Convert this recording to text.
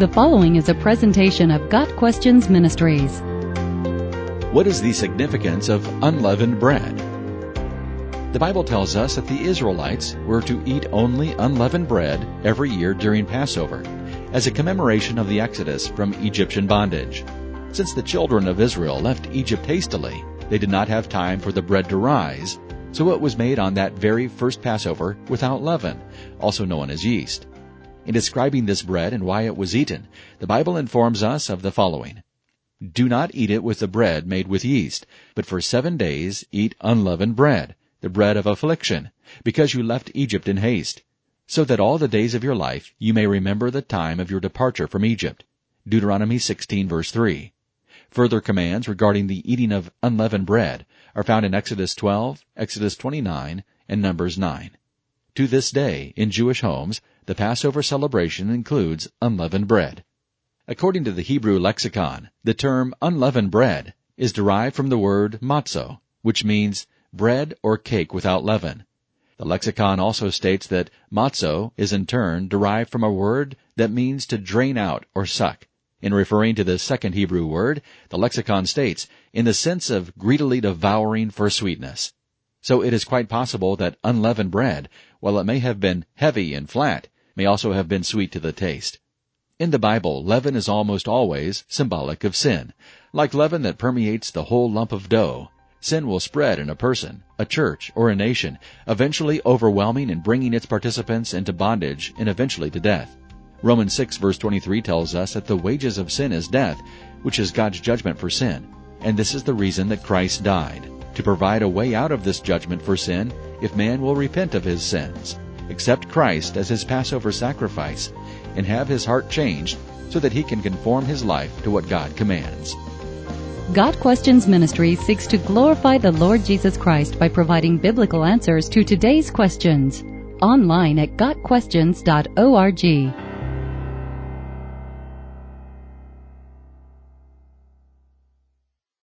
The following is a presentation of Got Questions Ministries. What is the significance of unleavened bread? The Bible tells us that the Israelites were to eat only unleavened bread every year during Passover, as a commemoration of the exodus from Egyptian bondage. Since the children of Israel left Egypt hastily, they did not have time for the bread to rise, so it was made on that very first Passover without leaven, also known as yeast. In describing this bread and why it was eaten, the Bible informs us of the following. Do not eat it with the bread made with yeast, but for seven days eat unleavened bread, the bread of affliction, because you left Egypt in haste, so that all the days of your life you may remember the time of your departure from Egypt. Deuteronomy 16 verse 3. Further commands regarding the eating of unleavened bread are found in Exodus 12, Exodus 29, and Numbers 9. To this day, in Jewish homes, the Passover celebration includes unleavened bread. According to the Hebrew lexicon, the term unleavened bread is derived from the word matzo, which means bread or cake without leaven. The lexicon also states that matzo is in turn derived from a word that means to drain out or suck. In referring to the second Hebrew word, the lexicon states, in the sense of greedily devouring for sweetness. So it is quite possible that unleavened bread, while it may have been heavy and flat, may also have been sweet to the taste. In the Bible, leaven is almost always symbolic of sin. Like leaven that permeates the whole lump of dough, sin will spread in a person, a church, or a nation, eventually overwhelming and bringing its participants into bondage and eventually to death. Romans 6 verse 23 tells us that the wages of sin is death, which is God's judgment for sin. And this is the reason that Christ died, to provide a way out of this judgment for sin if man will repent of his sins accept Christ as his Passover sacrifice, and have his heart changed so that he can conform his life to what God commands. Got Questions Ministry seeks to glorify the Lord Jesus Christ by providing biblical answers to today's questions. Online at GotQuestions.org.